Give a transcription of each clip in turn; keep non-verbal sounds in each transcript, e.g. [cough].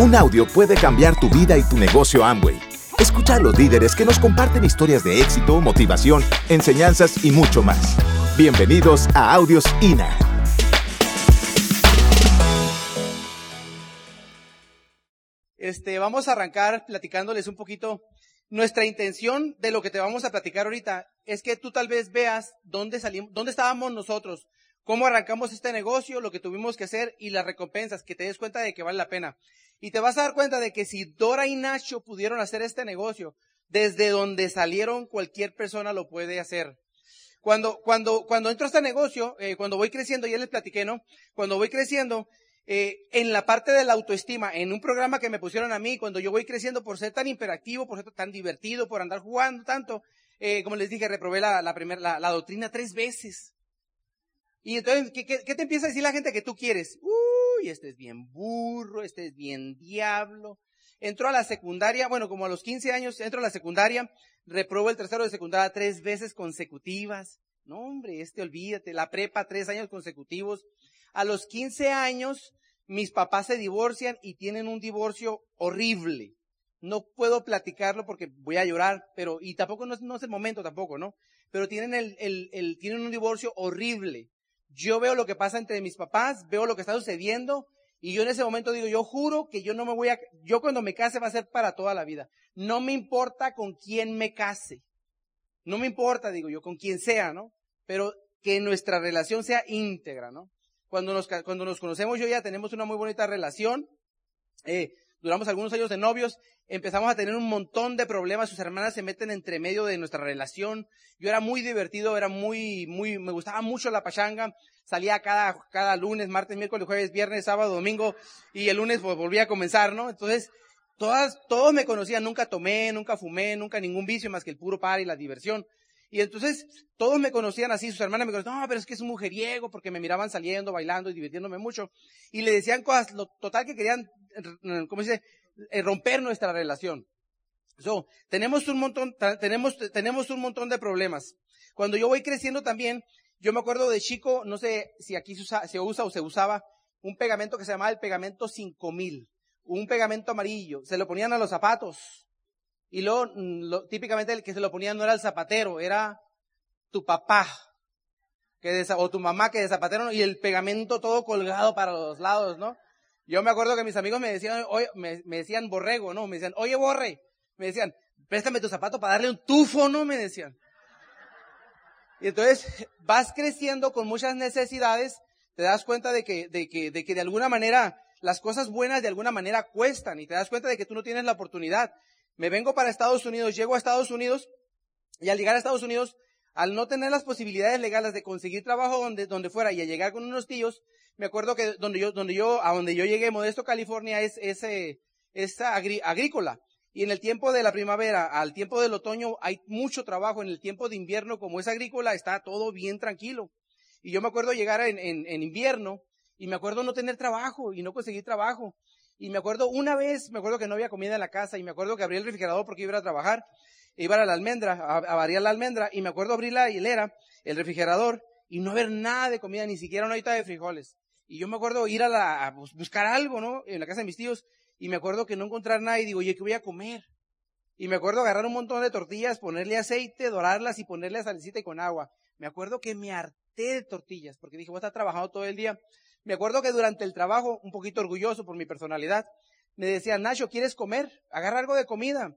Un audio puede cambiar tu vida y tu negocio Amway. Escucha a los líderes que nos comparten historias de éxito, motivación, enseñanzas y mucho más. Bienvenidos a Audios INA. Este, vamos a arrancar platicándoles un poquito. Nuestra intención de lo que te vamos a platicar ahorita es que tú tal vez veas dónde salimos, dónde estábamos nosotros, cómo arrancamos este negocio, lo que tuvimos que hacer y las recompensas, que te des cuenta de que vale la pena. Y te vas a dar cuenta de que si Dora y Nacho pudieron hacer este negocio, desde donde salieron cualquier persona lo puede hacer. Cuando, cuando, cuando entro a este negocio, eh, cuando voy creciendo, ya les platiqué, ¿no? Cuando voy creciendo, eh, en la parte de la autoestima, en un programa que me pusieron a mí, cuando yo voy creciendo por ser tan imperactivo, por ser tan divertido, por andar jugando tanto, eh, como les dije, reprobé la, la, la, la doctrina tres veces. Y entonces, ¿qué, ¿qué, te empieza a decir la gente que tú quieres? Uy, este es bien burro, este es bien diablo. Entró a la secundaria, bueno, como a los 15 años, entro a la secundaria, reprobó el tercero de secundaria tres veces consecutivas. No, hombre, este olvídate, la prepa tres años consecutivos. A los 15 años, mis papás se divorcian y tienen un divorcio horrible. No puedo platicarlo porque voy a llorar, pero, y tampoco no es, es el momento tampoco, ¿no? Pero tienen el, el, el, tienen un divorcio horrible. Yo veo lo que pasa entre mis papás, veo lo que está sucediendo, y yo en ese momento digo, yo juro que yo no me voy a, yo cuando me case va a ser para toda la vida. No me importa con quién me case. No me importa, digo yo, con quien sea, ¿no? Pero que nuestra relación sea íntegra, ¿no? Cuando nos, cuando nos conocemos yo ya tenemos una muy bonita relación. Eh, duramos algunos años de novios, empezamos a tener un montón de problemas, sus hermanas se meten entre medio de nuestra relación. Yo era muy divertido, era muy, muy, me gustaba mucho la pachanga, salía cada, cada lunes, martes, miércoles, jueves, viernes, sábado, domingo, y el lunes pues, volvía a comenzar, ¿no? Entonces, todas, todos me conocían, nunca tomé, nunca fumé, nunca ningún vicio más que el puro par y la diversión. Y entonces todos me conocían así, sus hermanas me conocían, no, pero es que es un mujeriego, porque me miraban saliendo, bailando y divirtiéndome mucho. Y le decían cosas, lo total que querían, ¿cómo se dice? Eh, romper nuestra relación. So, tenemos un montón, tenemos, tenemos un montón de problemas. Cuando yo voy creciendo también, yo me acuerdo de chico, no sé si aquí se usa, se usa o se usaba, un pegamento que se llamaba el pegamento 5000. Un pegamento amarillo. Se lo ponían a los zapatos. Y luego, lo, típicamente el que se lo ponía no era el zapatero, era tu papá. Que o tu mamá que de zapatero y el pegamento todo colgado para los lados, ¿no? Yo me acuerdo que mis amigos me decían, oye, me, me decían borrego, ¿no? Me decían, oye borre. Me decían, préstame tu zapato para darle un tufo, ¿no? Me decían. Y entonces vas creciendo con muchas necesidades, te das cuenta de que, de que, de que de alguna manera las cosas buenas de alguna manera cuestan y te das cuenta de que tú no tienes la oportunidad me vengo para Estados Unidos, llego a Estados Unidos y al llegar a Estados Unidos, al no tener las posibilidades legales de conseguir trabajo donde, donde fuera y a llegar con unos tíos, me acuerdo que donde yo, donde yo, a donde yo llegué, Modesto, California, es, es, es agrícola. Y en el tiempo de la primavera, al tiempo del otoño, hay mucho trabajo. En el tiempo de invierno, como es agrícola, está todo bien tranquilo. Y yo me acuerdo llegar en, en invierno y me acuerdo no tener trabajo y no conseguir trabajo. Y me acuerdo una vez, me acuerdo que no había comida en la casa y me acuerdo que abrí el refrigerador porque iba a trabajar, iba a la almendra, a, variar la almendra y me acuerdo abrir la hilera, el refrigerador y no haber nada de comida, ni siquiera una horita de frijoles. Y yo me acuerdo ir a, la, buscar algo, ¿no? En la casa de mis tíos y me acuerdo que no encontrar nada y digo, oye, ¿qué voy a comer? Y me acuerdo agarrar un montón de tortillas, ponerle aceite, dorarlas y ponerle salicita y con agua. Me acuerdo que me harté de tortillas porque dije, voy a estar trabajando todo el día me acuerdo que durante el trabajo, un poquito orgulloso por mi personalidad, me decían, Nacho, ¿quieres comer? Agarra algo de comida.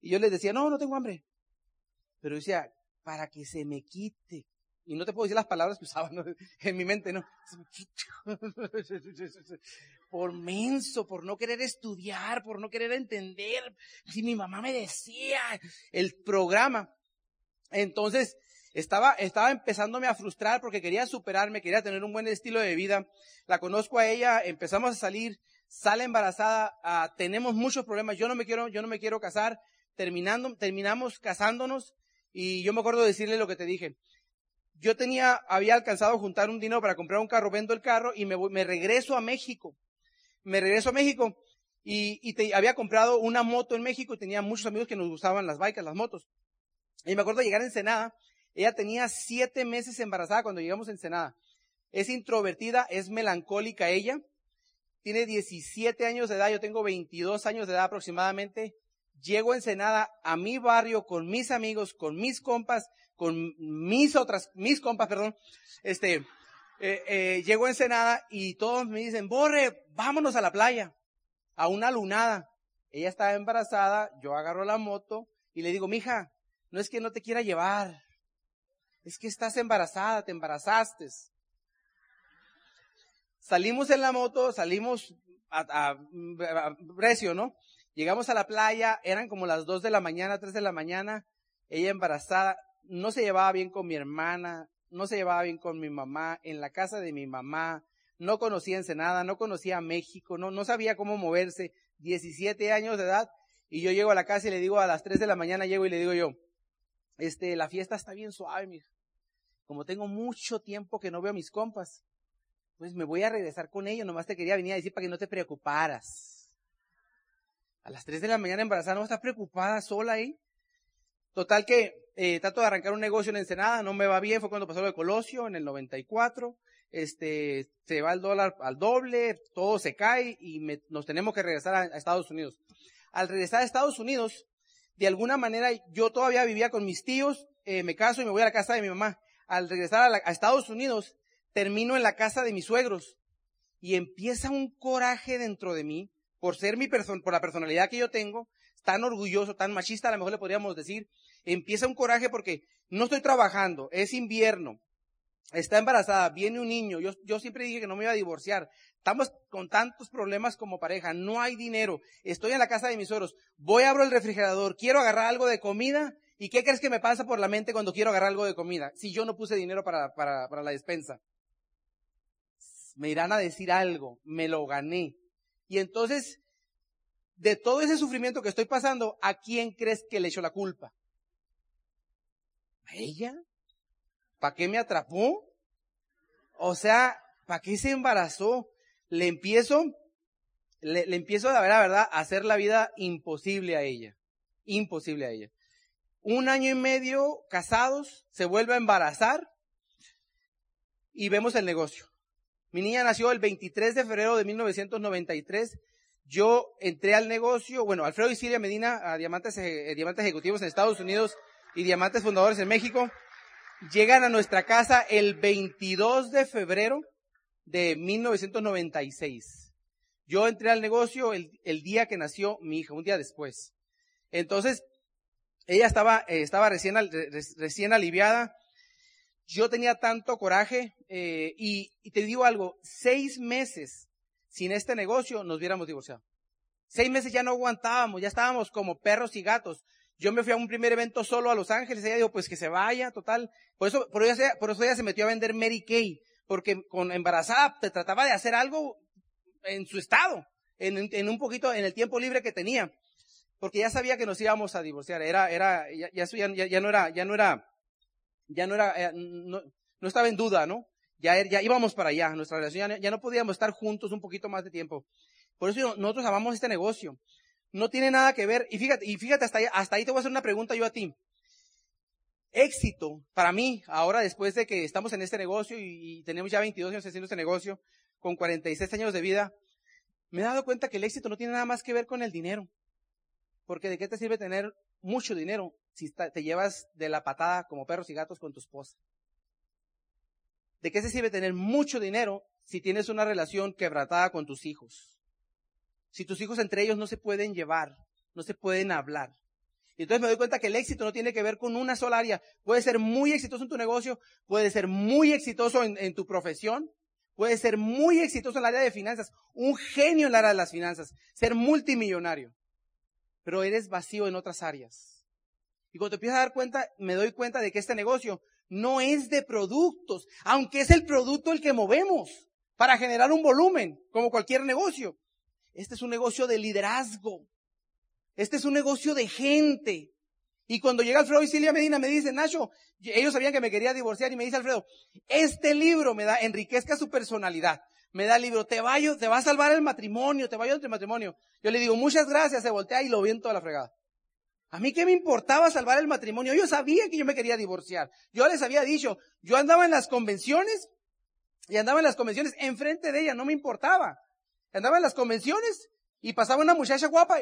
Y yo les decía, no, no tengo hambre. Pero decía, para que se me quite. Y no te puedo decir las palabras que usaban [laughs] en mi mente, ¿no? Por menso, por no querer estudiar, por no querer entender. Si mi mamá me decía el programa. Entonces, estaba, estaba empezándome a frustrar porque quería superarme, quería tener un buen estilo de vida. La conozco a ella, empezamos a salir, sale embarazada, uh, tenemos muchos problemas. Yo no me quiero, yo no me quiero casar. Terminando, terminamos casándonos y yo me acuerdo de decirle lo que te dije. Yo tenía, había alcanzado a juntar un dinero para comprar un carro, vendo el carro y me, me regreso a México. Me regreso a México y, y te, había comprado una moto en México y tenía muchos amigos que nos gustaban las bikes, las motos. Y me acuerdo de llegar a Ensenada ella tenía siete meses embarazada cuando llegamos a Ensenada. Es introvertida, es melancólica ella. tiene 17 años de edad, yo tengo 22 años de edad aproximadamente. Llego a Ensenada, a mi barrio, con mis amigos, con mis compas, con mis otras, mis compas, perdón. Este, eh, eh, llego a Ensenada y todos me dicen, Borre, vámonos a la playa, a una lunada. Ella estaba embarazada, yo agarro la moto y le digo, mija, no es que no te quiera llevar, es que estás embarazada, te embarazaste. Salimos en la moto, salimos a, precio, ¿no? Llegamos a la playa, eran como las dos de la mañana, tres de la mañana, ella embarazada, no se llevaba bien con mi hermana, no se llevaba bien con mi mamá, en la casa de mi mamá, no conocía Ensenada, no conocía México, no, no sabía cómo moverse, 17 años de edad, y yo llego a la casa y le digo a las tres de la mañana, llego y le digo yo, este, la fiesta está bien suave, mija. Como tengo mucho tiempo que no veo a mis compas, pues me voy a regresar con ellos, nomás te quería venir a decir para que no te preocuparas. A las 3 de la mañana embarazada, no estás preocupada sola ahí. Total que eh, trato de arrancar un negocio en Ensenada, no me va bien, fue cuando pasó lo de Colosio en el 94, este, se va el dólar al doble, todo se cae y nos tenemos que regresar a, Estados Unidos. Al regresar a Estados Unidos, de alguna manera yo todavía vivía con mis tíos, eh, me caso y me voy a la casa de mi mamá. Al regresar a Estados Unidos, termino en la casa de mis suegros. Y empieza un coraje dentro de mí por ser mi persona, por la personalidad que yo tengo, tan orgulloso, tan machista, a lo mejor le podríamos decir, empieza un coraje porque no estoy trabajando, es invierno, está embarazada, viene un niño, yo, yo siempre dije que no me iba a divorciar, estamos con tantos problemas como pareja, no hay dinero, estoy en la casa de mis suegros, voy a abro el refrigerador, quiero agarrar algo de comida, ¿y qué crees que me pasa por la mente cuando quiero agarrar algo de comida? Si yo no puse dinero para, para, para la despensa me irán a decir algo, me lo gané. Y entonces, de todo ese sufrimiento que estoy pasando, ¿a quién crees que le echo la culpa? ¿A ella? ¿Para qué me atrapó? O sea, ¿para qué se embarazó? Le empiezo, le, le empiezo la verdad a hacer la vida imposible a ella. Imposible a ella. Un año y medio casados, se vuelve a embarazar y vemos el negocio. Mi niña nació el 23 de febrero de 1993. Yo entré al negocio, bueno, Alfredo y Silvia Medina, a diamantes, eh, diamantes ejecutivos en Estados Unidos y diamantes fundadores en México, llegan a nuestra casa el 22 de febrero de 1996. Yo entré al negocio el, día que nació mi hija, un día después. Entonces, ella estaba, eh, estaba recién, recién aliviada, yo tenía tanto coraje eh, y, te digo algo, seis meses sin este negocio nos hubiéramos divorciado. Seis meses ya no aguantábamos, ya estábamos como perros y gatos. Yo me fui a un primer evento solo a Los Ángeles, ella dijo, pues que se vaya, total. Por eso, por eso, por eso ella se metió a vender Mary Kay, porque con embarazada te trataba de hacer algo en su estado, en, en un poquito, en el tiempo libre que tenía. Porque ya sabía que nos íbamos a divorciar, era, era, ya, ya, ya no era, ya no era, ya no era, eh, no, no, estaba en duda, ¿no? Ya, ya íbamos para allá, nuestra relación, ya, no podíamos estar juntos un poquito más de tiempo. Por eso nosotros amamos este negocio. No tiene nada que ver, y fíjate, y fíjate, hasta ahí, te voy a hacer una pregunta yo a ti. Éxito, para mí, ahora después de que estamos en este negocio y tenemos ya 22 años haciendo este negocio, con 46 años de vida, me he dado cuenta que el éxito no tiene nada más que ver con el dinero. Porque de qué te sirve tener mucho dinero si te llevas de la patada como perros y gatos con tu esposa? ¿De qué se sirve tener mucho dinero si tienes una relación quebratada con tus hijos? Si tus hijos entre ellos no se pueden llevar, no se pueden hablar. Y entonces me doy cuenta que el éxito no tiene que ver con una sola área. Puede ser muy exitoso en tu negocio, puede ser muy exitoso en, en tu profesión, puede ser muy exitoso en el área de finanzas, un genio en el área de las finanzas, ser multimillonario pero eres vacío en otras áreas. Y cuando te empiezas a dar cuenta, me doy cuenta de que este negocio no es de productos, aunque es el producto el que movemos para generar un volumen, como cualquier negocio. Este es un negocio de liderazgo. Este es un negocio de gente. Y cuando llega Alfredo y Silvia Medina me dicen, Nacho, ellos sabían que me quería divorciar y me dice Alfredo, este libro me da, enriquezca su personalidad me da el libro, te va, te va a salvar el matrimonio, te va a ayudar el matrimonio. Yo le digo, muchas gracias, se voltea y lo vi toda la fregada. A mí qué me importaba salvar el matrimonio. Yo sabía que yo me quería divorciar. Yo les había dicho, yo andaba en las convenciones y andaba en las convenciones enfrente de ella, no me importaba. Andaba en las convenciones y pasaba una muchacha guapa.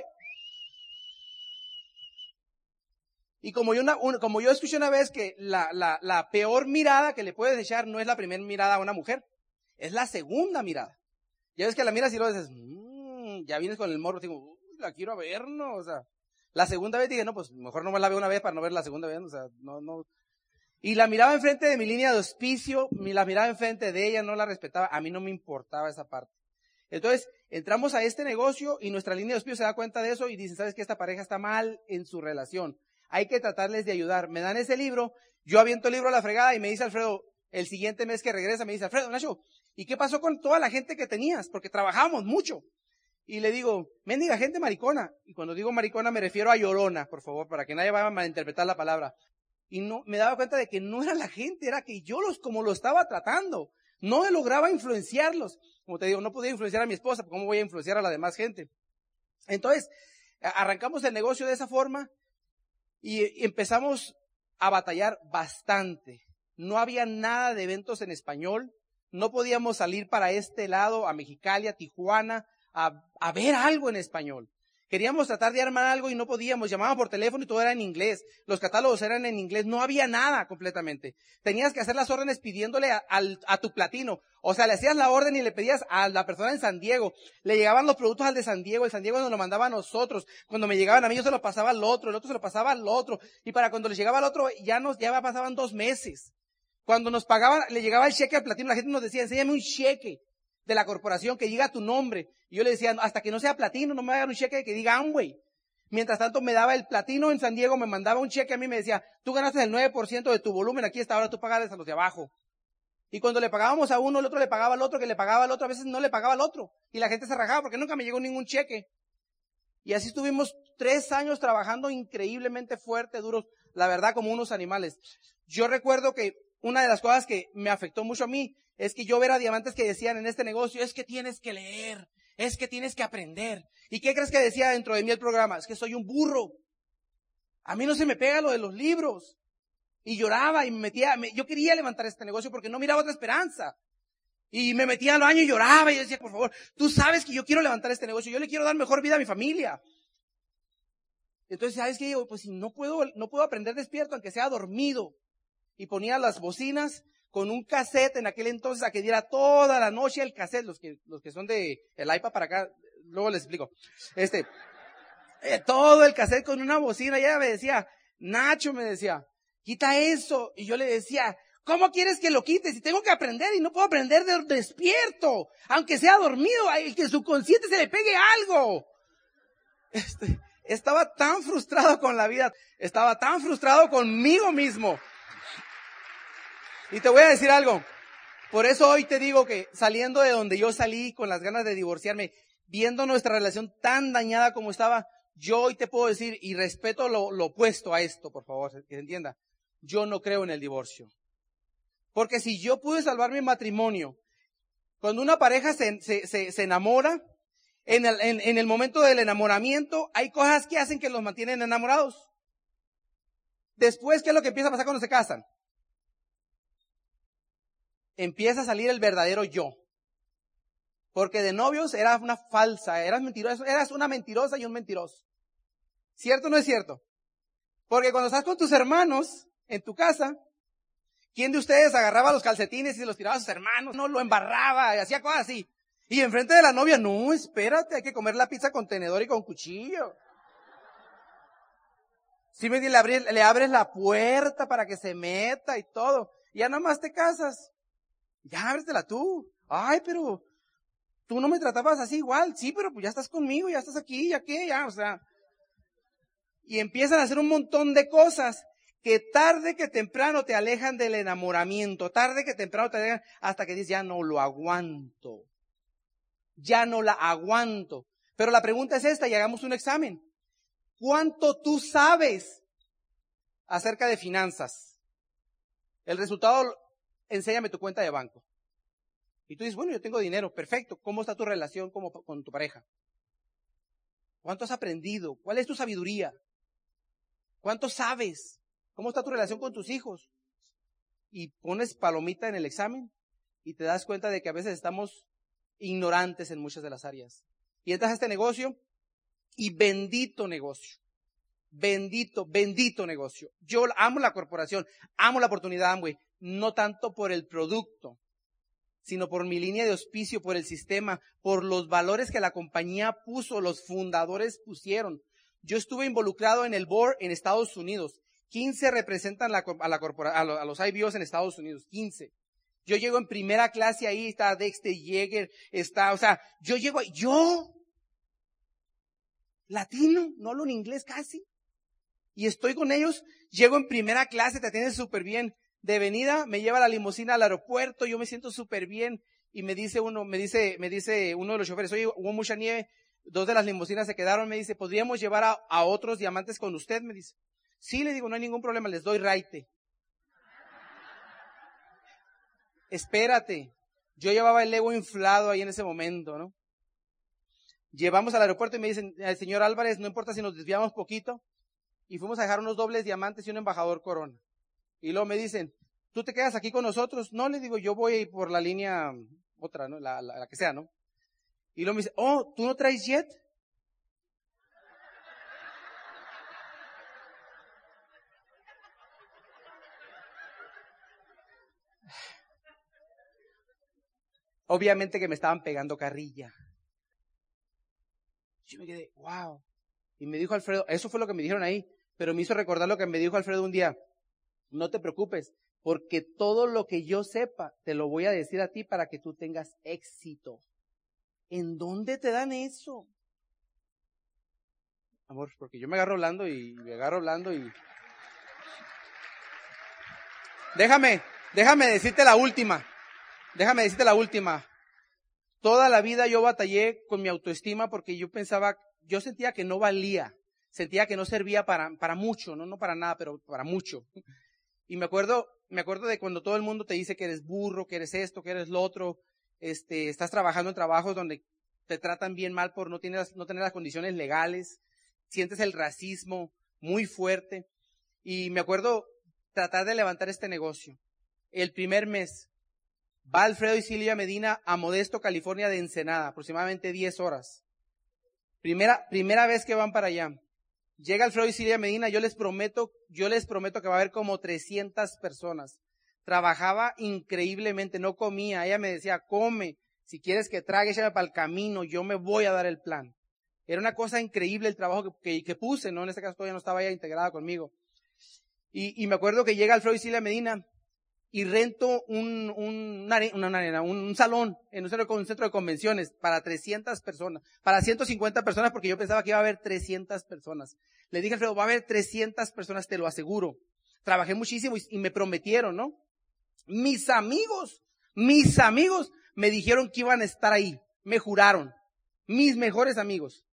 Y como yo, una, como yo escuché una vez que la, la, la peor mirada que le puedes echar no es la primera mirada a una mujer, es la segunda mirada. Ya ves que la miras y luego dices, mmm, ya vienes con el morro, digo, la quiero ver, ¿no? O sea, la segunda vez dije, no, pues mejor no me la veo una vez para no ver la segunda vez, o sea, no, no. Y la miraba enfrente de mi línea de hospicio, la miraba enfrente de ella, no la respetaba, a mí no me importaba esa parte. Entonces, entramos a este negocio y nuestra línea de hospicio se da cuenta de eso y dice, ¿sabes que Esta pareja está mal en su relación. Hay que tratarles de ayudar. Me dan ese libro, yo aviento el libro a la fregada y me dice Alfredo, el siguiente mes que regresa, me dice, Alfredo, Nacho, ¿y qué pasó con toda la gente que tenías? Porque trabajamos mucho. Y le digo, mendiga gente maricona. Y cuando digo maricona me refiero a llorona, por favor, para que nadie vaya a malinterpretar la palabra. Y no, me daba cuenta de que no era la gente, era que yo los, como lo estaba tratando. No lograba influenciarlos. Como te digo, no podía influenciar a mi esposa, ¿cómo voy a influenciar a la demás gente? Entonces, arrancamos el negocio de esa forma y empezamos a batallar bastante. No había nada de eventos en español. No podíamos salir para este lado, a Mexicali, a Tijuana, a, ver algo en español. Queríamos tratar de armar algo y no podíamos. Llamábamos por teléfono y todo era en inglés. Los catálogos eran en inglés. No había nada completamente. Tenías que hacer las órdenes pidiéndole a, a, tu platino. O sea, le hacías la orden y le pedías a la persona en San Diego. Le llegaban los productos al de San Diego. El San Diego nos lo mandaba a nosotros. Cuando me llegaban a mí yo se lo pasaba al otro. El otro se lo pasaba al otro. Y para cuando le llegaba al otro ya nos, ya pasaban dos meses. Cuando nos pagaban, le llegaba el cheque al platino, la gente nos decía, enséñame un cheque de la corporación que diga tu nombre. Y yo le decía, hasta que no sea platino, no me hagan un cheque que diga Amway. Mientras tanto me daba el platino en San Diego, me mandaba un cheque a mí, me decía, tú ganaste el 9% de tu volumen, aquí está, ahora tú pagas a los de abajo. Y cuando le pagábamos a uno, el otro le pagaba al otro, que le pagaba al otro, a veces no le pagaba al otro. Y la gente se rajaba porque nunca me llegó ningún cheque. Y así estuvimos tres años trabajando increíblemente fuerte, duros, la verdad, como unos animales. Yo recuerdo que una de las cosas que me afectó mucho a mí es que yo ver a diamantes que decían en este negocio, es que tienes que leer, es que tienes que aprender. ¿Y qué crees que decía dentro de mí el programa? Es que soy un burro. A mí no se me pega lo de los libros. Y lloraba y me metía, yo quería levantar este negocio porque no miraba otra esperanza. Y me metía al baño y lloraba y decía, por favor, tú sabes que yo quiero levantar este negocio, yo le quiero dar mejor vida a mi familia. Entonces, ¿sabes qué? Pues si no puedo, no puedo aprender despierto, aunque sea dormido. Y ponía las bocinas con un cassette en aquel entonces a que diera toda la noche el cassette, los que, los que son de el iPad para acá, luego les explico. Este, eh, todo el cassette con una bocina, y ella me decía, Nacho me decía, quita eso. Y yo le decía, ¿cómo quieres que lo quites? Si tengo que aprender y no puedo aprender de despierto, aunque sea dormido, y que su consciente se le pegue algo. Este, estaba tan frustrado con la vida, estaba tan frustrado conmigo mismo y te voy a decir algo. Por eso hoy te digo que saliendo de donde yo salí con las ganas de divorciarme, viendo nuestra relación tan dañada como estaba, yo hoy te puedo decir, y respeto lo, opuesto a esto, por favor, que se entienda, yo no creo en el divorcio. Porque si yo pude salvar mi matrimonio, cuando una pareja se, enamora, en el, en el momento del enamoramiento hay cosas que hacen que los mantienen enamorados. Después, ¿qué es lo que empieza a pasar cuando se casan? Empieza a salir el verdadero yo. Porque de novios eras una falsa, eras mentirosa, eras una mentirosa y un mentiroso. ¿Cierto o no es cierto? Porque cuando estás con tus hermanos en tu casa, ¿quién de ustedes agarraba los calcetines y se los tiraba a sus hermanos? No, lo embarraba y hacía cosas así. Y enfrente de la novia, no, espérate, hay que comer la pizza con tenedor y con cuchillo. Si me le abres, le abres la puerta para que se meta y todo. Ya nomás te casas. Ya ábretela tú. Ay, pero tú no me tratabas así igual. Sí, pero pues ya estás conmigo, ya estás aquí, ya qué, ya, o sea. Y empiezan a hacer un montón de cosas que tarde que temprano te alejan del enamoramiento, tarde que temprano te alejan hasta que dices, ya no lo aguanto. Ya no la aguanto. Pero la pregunta es esta y hagamos un examen. ¿Cuánto tú sabes acerca de finanzas? El resultado enséñame tu cuenta de banco. Y tú dices, bueno, yo tengo dinero, perfecto. ¿Cómo está tu relación con tu pareja? ¿Cuánto has aprendido? ¿Cuál es tu sabiduría? ¿Cuánto sabes? ¿Cómo está tu relación con tus hijos? Y pones palomita en el examen y te das cuenta de que a veces estamos ignorantes en muchas de las áreas. Y entras a este negocio y bendito negocio. Bendito, bendito negocio. Yo amo la corporación, amo la oportunidad Amway, no tanto por el producto, sino por mi línea de auspicio, por el sistema, por los valores que la compañía puso, los fundadores pusieron. Yo estuve involucrado en el board en Estados Unidos. 15 representan a, la a, los IBOs en Estados Unidos. 15. Yo llego en primera clase ahí, está Dexter Yeager, está, o sea, yo llego, yo, latino, no hablo en inglés casi. Y estoy con ellos, llego en primera clase, te atienden súper bien. De venida, me lleva la limusina al aeropuerto, yo me siento súper bien. Y me dice uno, me dice, me dice uno de los choferes, oye, hubo mucha nieve, dos de las limusinas se quedaron, me dice, ¿podríamos llevar a, otros diamantes con usted? Me dice. Sí, le digo, no hay ningún problema, les doy raite. Espérate. Yo llevaba el ego inflado ahí en ese momento, ¿no? Llevamos al aeropuerto y me dicen, el señor Álvarez, no importa si nos desviamos poquito. Y fuimos a dejar unos dobles diamantes y un embajador corona. Y luego me dicen, ¿tú te quedas aquí con nosotros? No, le digo, yo voy por la línea otra, ¿no? La, que sea, ¿no? Y luego me dice, oh, ¿tú no traes jet? Obviamente que me estaban pegando carrilla. Yo me quedé, wow. Y me dijo Alfredo, eso fue lo que me dijeron ahí, pero me hizo recordar lo que me dijo Alfredo un día. No te preocupes, porque todo lo que yo sepa te lo voy a decir a ti para que tú tengas éxito. ¿En dónde te dan eso? Amor, porque yo me agarro hablando y me agarro hablando y... Déjame, déjame decirte la última. Déjame decirte la última. Toda la vida yo batallé con mi autoestima porque yo pensaba, yo sentía que no valía, sentía que no servía para, para mucho, no, no para nada, pero para mucho. Y me acuerdo, me acuerdo de cuando todo el mundo te dice que eres burro, que eres esto, que eres lo otro, este, estás trabajando en trabajos donde te tratan bien mal por no tener, las condiciones legales, sientes el racismo muy fuerte. Y me acuerdo tratar de levantar este negocio. El primer mes, Va Alfredo y Silvia Medina a Modesto, California de Ensenada, aproximadamente 10 horas. Primera, primera vez que van para allá. Llega Alfredo y Silvia Medina, yo les prometo, yo les prometo que va a haber como 300 personas. Trabajaba increíblemente, no comía. Ella me decía, come, si quieres que trague, échame para el camino, yo me voy a dar el plan. Era una cosa increíble el trabajo que, que, puse, ¿no? En este caso todavía no estaba ella integrada conmigo. Y, y me acuerdo que llega Alfredo y Silvia Medina y rento un, un, una, un, salón en un centro, de convenciones para 300 personas, para 150 personas porque yo pensaba que iba a haber 300 personas. Le dije Alfredo, va a haber 300 personas, te lo aseguro. Trabajé muchísimo y, y me prometieron, ¿no? Mis amigos, mis amigos me dijeron que iban a estar ahí, me juraron, mis mejores amigos.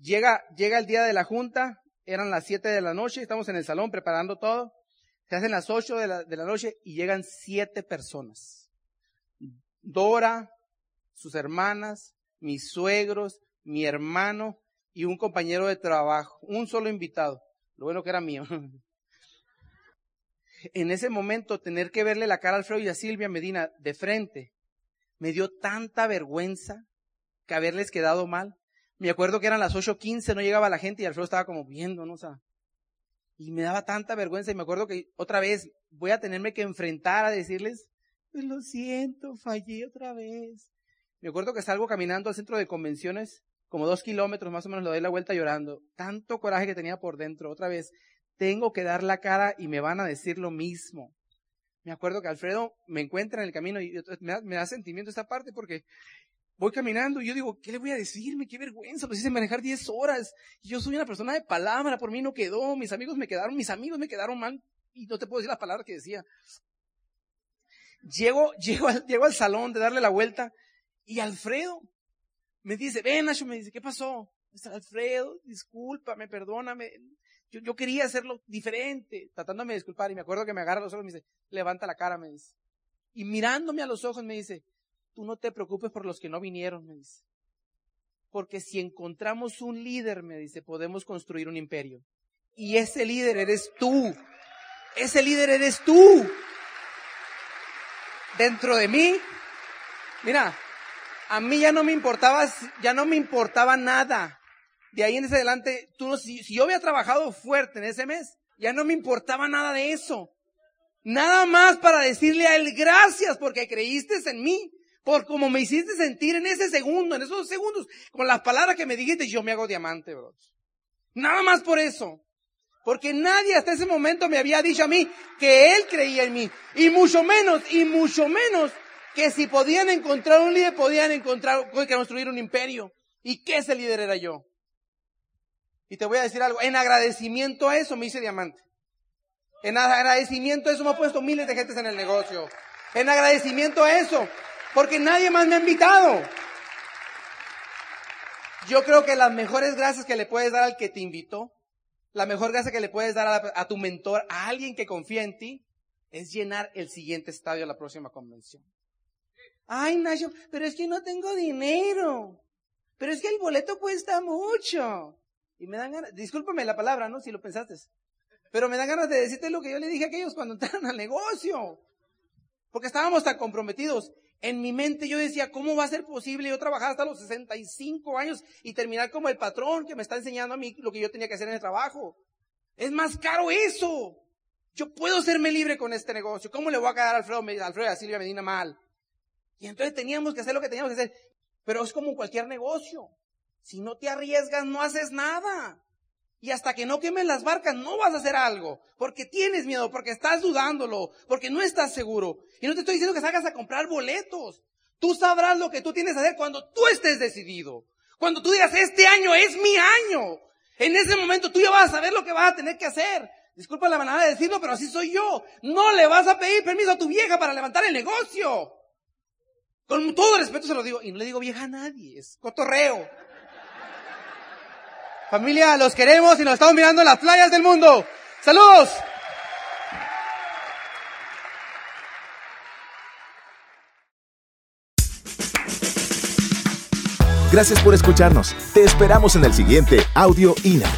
Llega, llega el día de la junta, eran las 7 de la noche, estamos en el salón preparando todo. Se hacen las ocho de la, de la noche y llegan siete personas. Dora, sus hermanas, mis suegros, mi hermano y un compañero de trabajo. Un solo invitado. Lo bueno que era mío. [laughs] En ese momento, tener que verle la cara a Alfredo y a Silvia Medina de frente, me dio tanta vergüenza que haberles quedado mal. Me acuerdo que eran las 8.15, no llegaba la gente y Alfredo estaba como viendo, ¿no? O y me daba tanta vergüenza y me acuerdo que otra vez voy a tenerme que enfrentar a decirles, pues lo siento, fallé otra vez. Me acuerdo que salgo caminando al centro de convenciones, como dos kilómetros más o menos, lo doy la vuelta llorando. Tanto coraje que tenía por dentro. Otra vez, tengo que dar la cara y me van a decir lo mismo. Me acuerdo que Alfredo me encuentra en el camino y me da, me da sentimiento esta parte porque voy caminando y yo digo, ¿qué le voy a decirme? Qué vergüenza, pues hice manejar 10 horas. Y yo soy una persona de palabra, por mí no quedó, mis amigos me quedaron, mis amigos me quedaron mal y no te puedo decir las palabras que decía. Llego, [laughs] llego, al, al salón de darle la vuelta y Alfredo me dice, ven Nacho, me dice, ¿qué pasó? Alfredo, discúlpame, perdóname. Yo, yo quería hacerlo diferente, tratándome de disculpar y me acuerdo que me agarra los ojos y me dice, levanta la cara, me dice. Y mirándome a los ojos me dice, tú no te preocupes por los que no vinieron, me dice. Porque si encontramos un líder, me dice, podemos construir un imperio. Y ese líder eres tú. Ese líder eres tú. Dentro de mí, mira, A mí ya no me importaba, ya no me importaba nada. De ahí en adelante, tú no, si, si yo había trabajado fuerte en ese mes, ya no me importaba nada de eso. Nada más para decirle a él gracias porque creíste en mí. Por como me hiciste sentir en ese segundo, en esos segundos, con las palabras que me dijiste, yo me hago diamante, bro. Nada más por eso. Porque nadie hasta ese momento me había dicho a mí que él creía en mí. Y mucho menos, y mucho menos que si podían encontrar un líder, podían encontrar, construir un imperio. ¿Y que ese líder era yo? Y te voy a decir algo, en agradecimiento a eso me hice diamante. En agradecimiento a eso me ha puesto miles de gentes en el negocio. En agradecimiento a eso porque nadie más me ha invitado. Yo creo que las mejores gracias que le puedes dar al que te invitó, la mejor gracia que le puedes dar a, tu mentor, a alguien que confía en ti, es llenar el siguiente estadio de la próxima convención. Ay, Nacho, pero es que no tengo dinero. Pero es que el boleto cuesta mucho. Y me dan ganas, discúlpame la palabra, ¿no? Si lo pensaste. Pero me dan ganas de decirte lo que yo le dije a aquellos cuando [laughs] entraron al negocio. Porque estábamos tan comprometidos. En mi mente yo decía, ¿cómo va a ser posible yo trabajar hasta los 65 años y terminar como el patrón que me está enseñando a mí lo que yo tenía que hacer en el trabajo? Es más caro eso. Yo puedo serme libre con este negocio. ¿Cómo le voy a quedar a Alfredo, Alfredo y a Silvia Medina mal? Y entonces teníamos que hacer lo que teníamos que hacer. Pero es como cualquier negocio. Si no te arriesgas, no haces nada. Y hasta que no quemen las barcas, no vas a hacer algo. Porque tienes miedo, porque estás dudándolo, porque no estás seguro. Y no te estoy diciendo que salgas a comprar boletos. Tú sabrás lo que tú tienes que hacer cuando tú estés decidido. Cuando tú digas, este año es mi año. En ese momento tú ya vas a saber lo que vas a tener que hacer. Disculpa la manera de decirlo, pero así soy yo. No le vas a pedir permiso a tu vieja para levantar el negocio. Con todo respeto se lo digo. Y no le digo vieja a nadie. Es cotorreo. Familia, los queremos y nos estamos mirando en las playas del mundo. ¡Saludos! Gracias por escucharnos. Te esperamos en el siguiente Audio INA.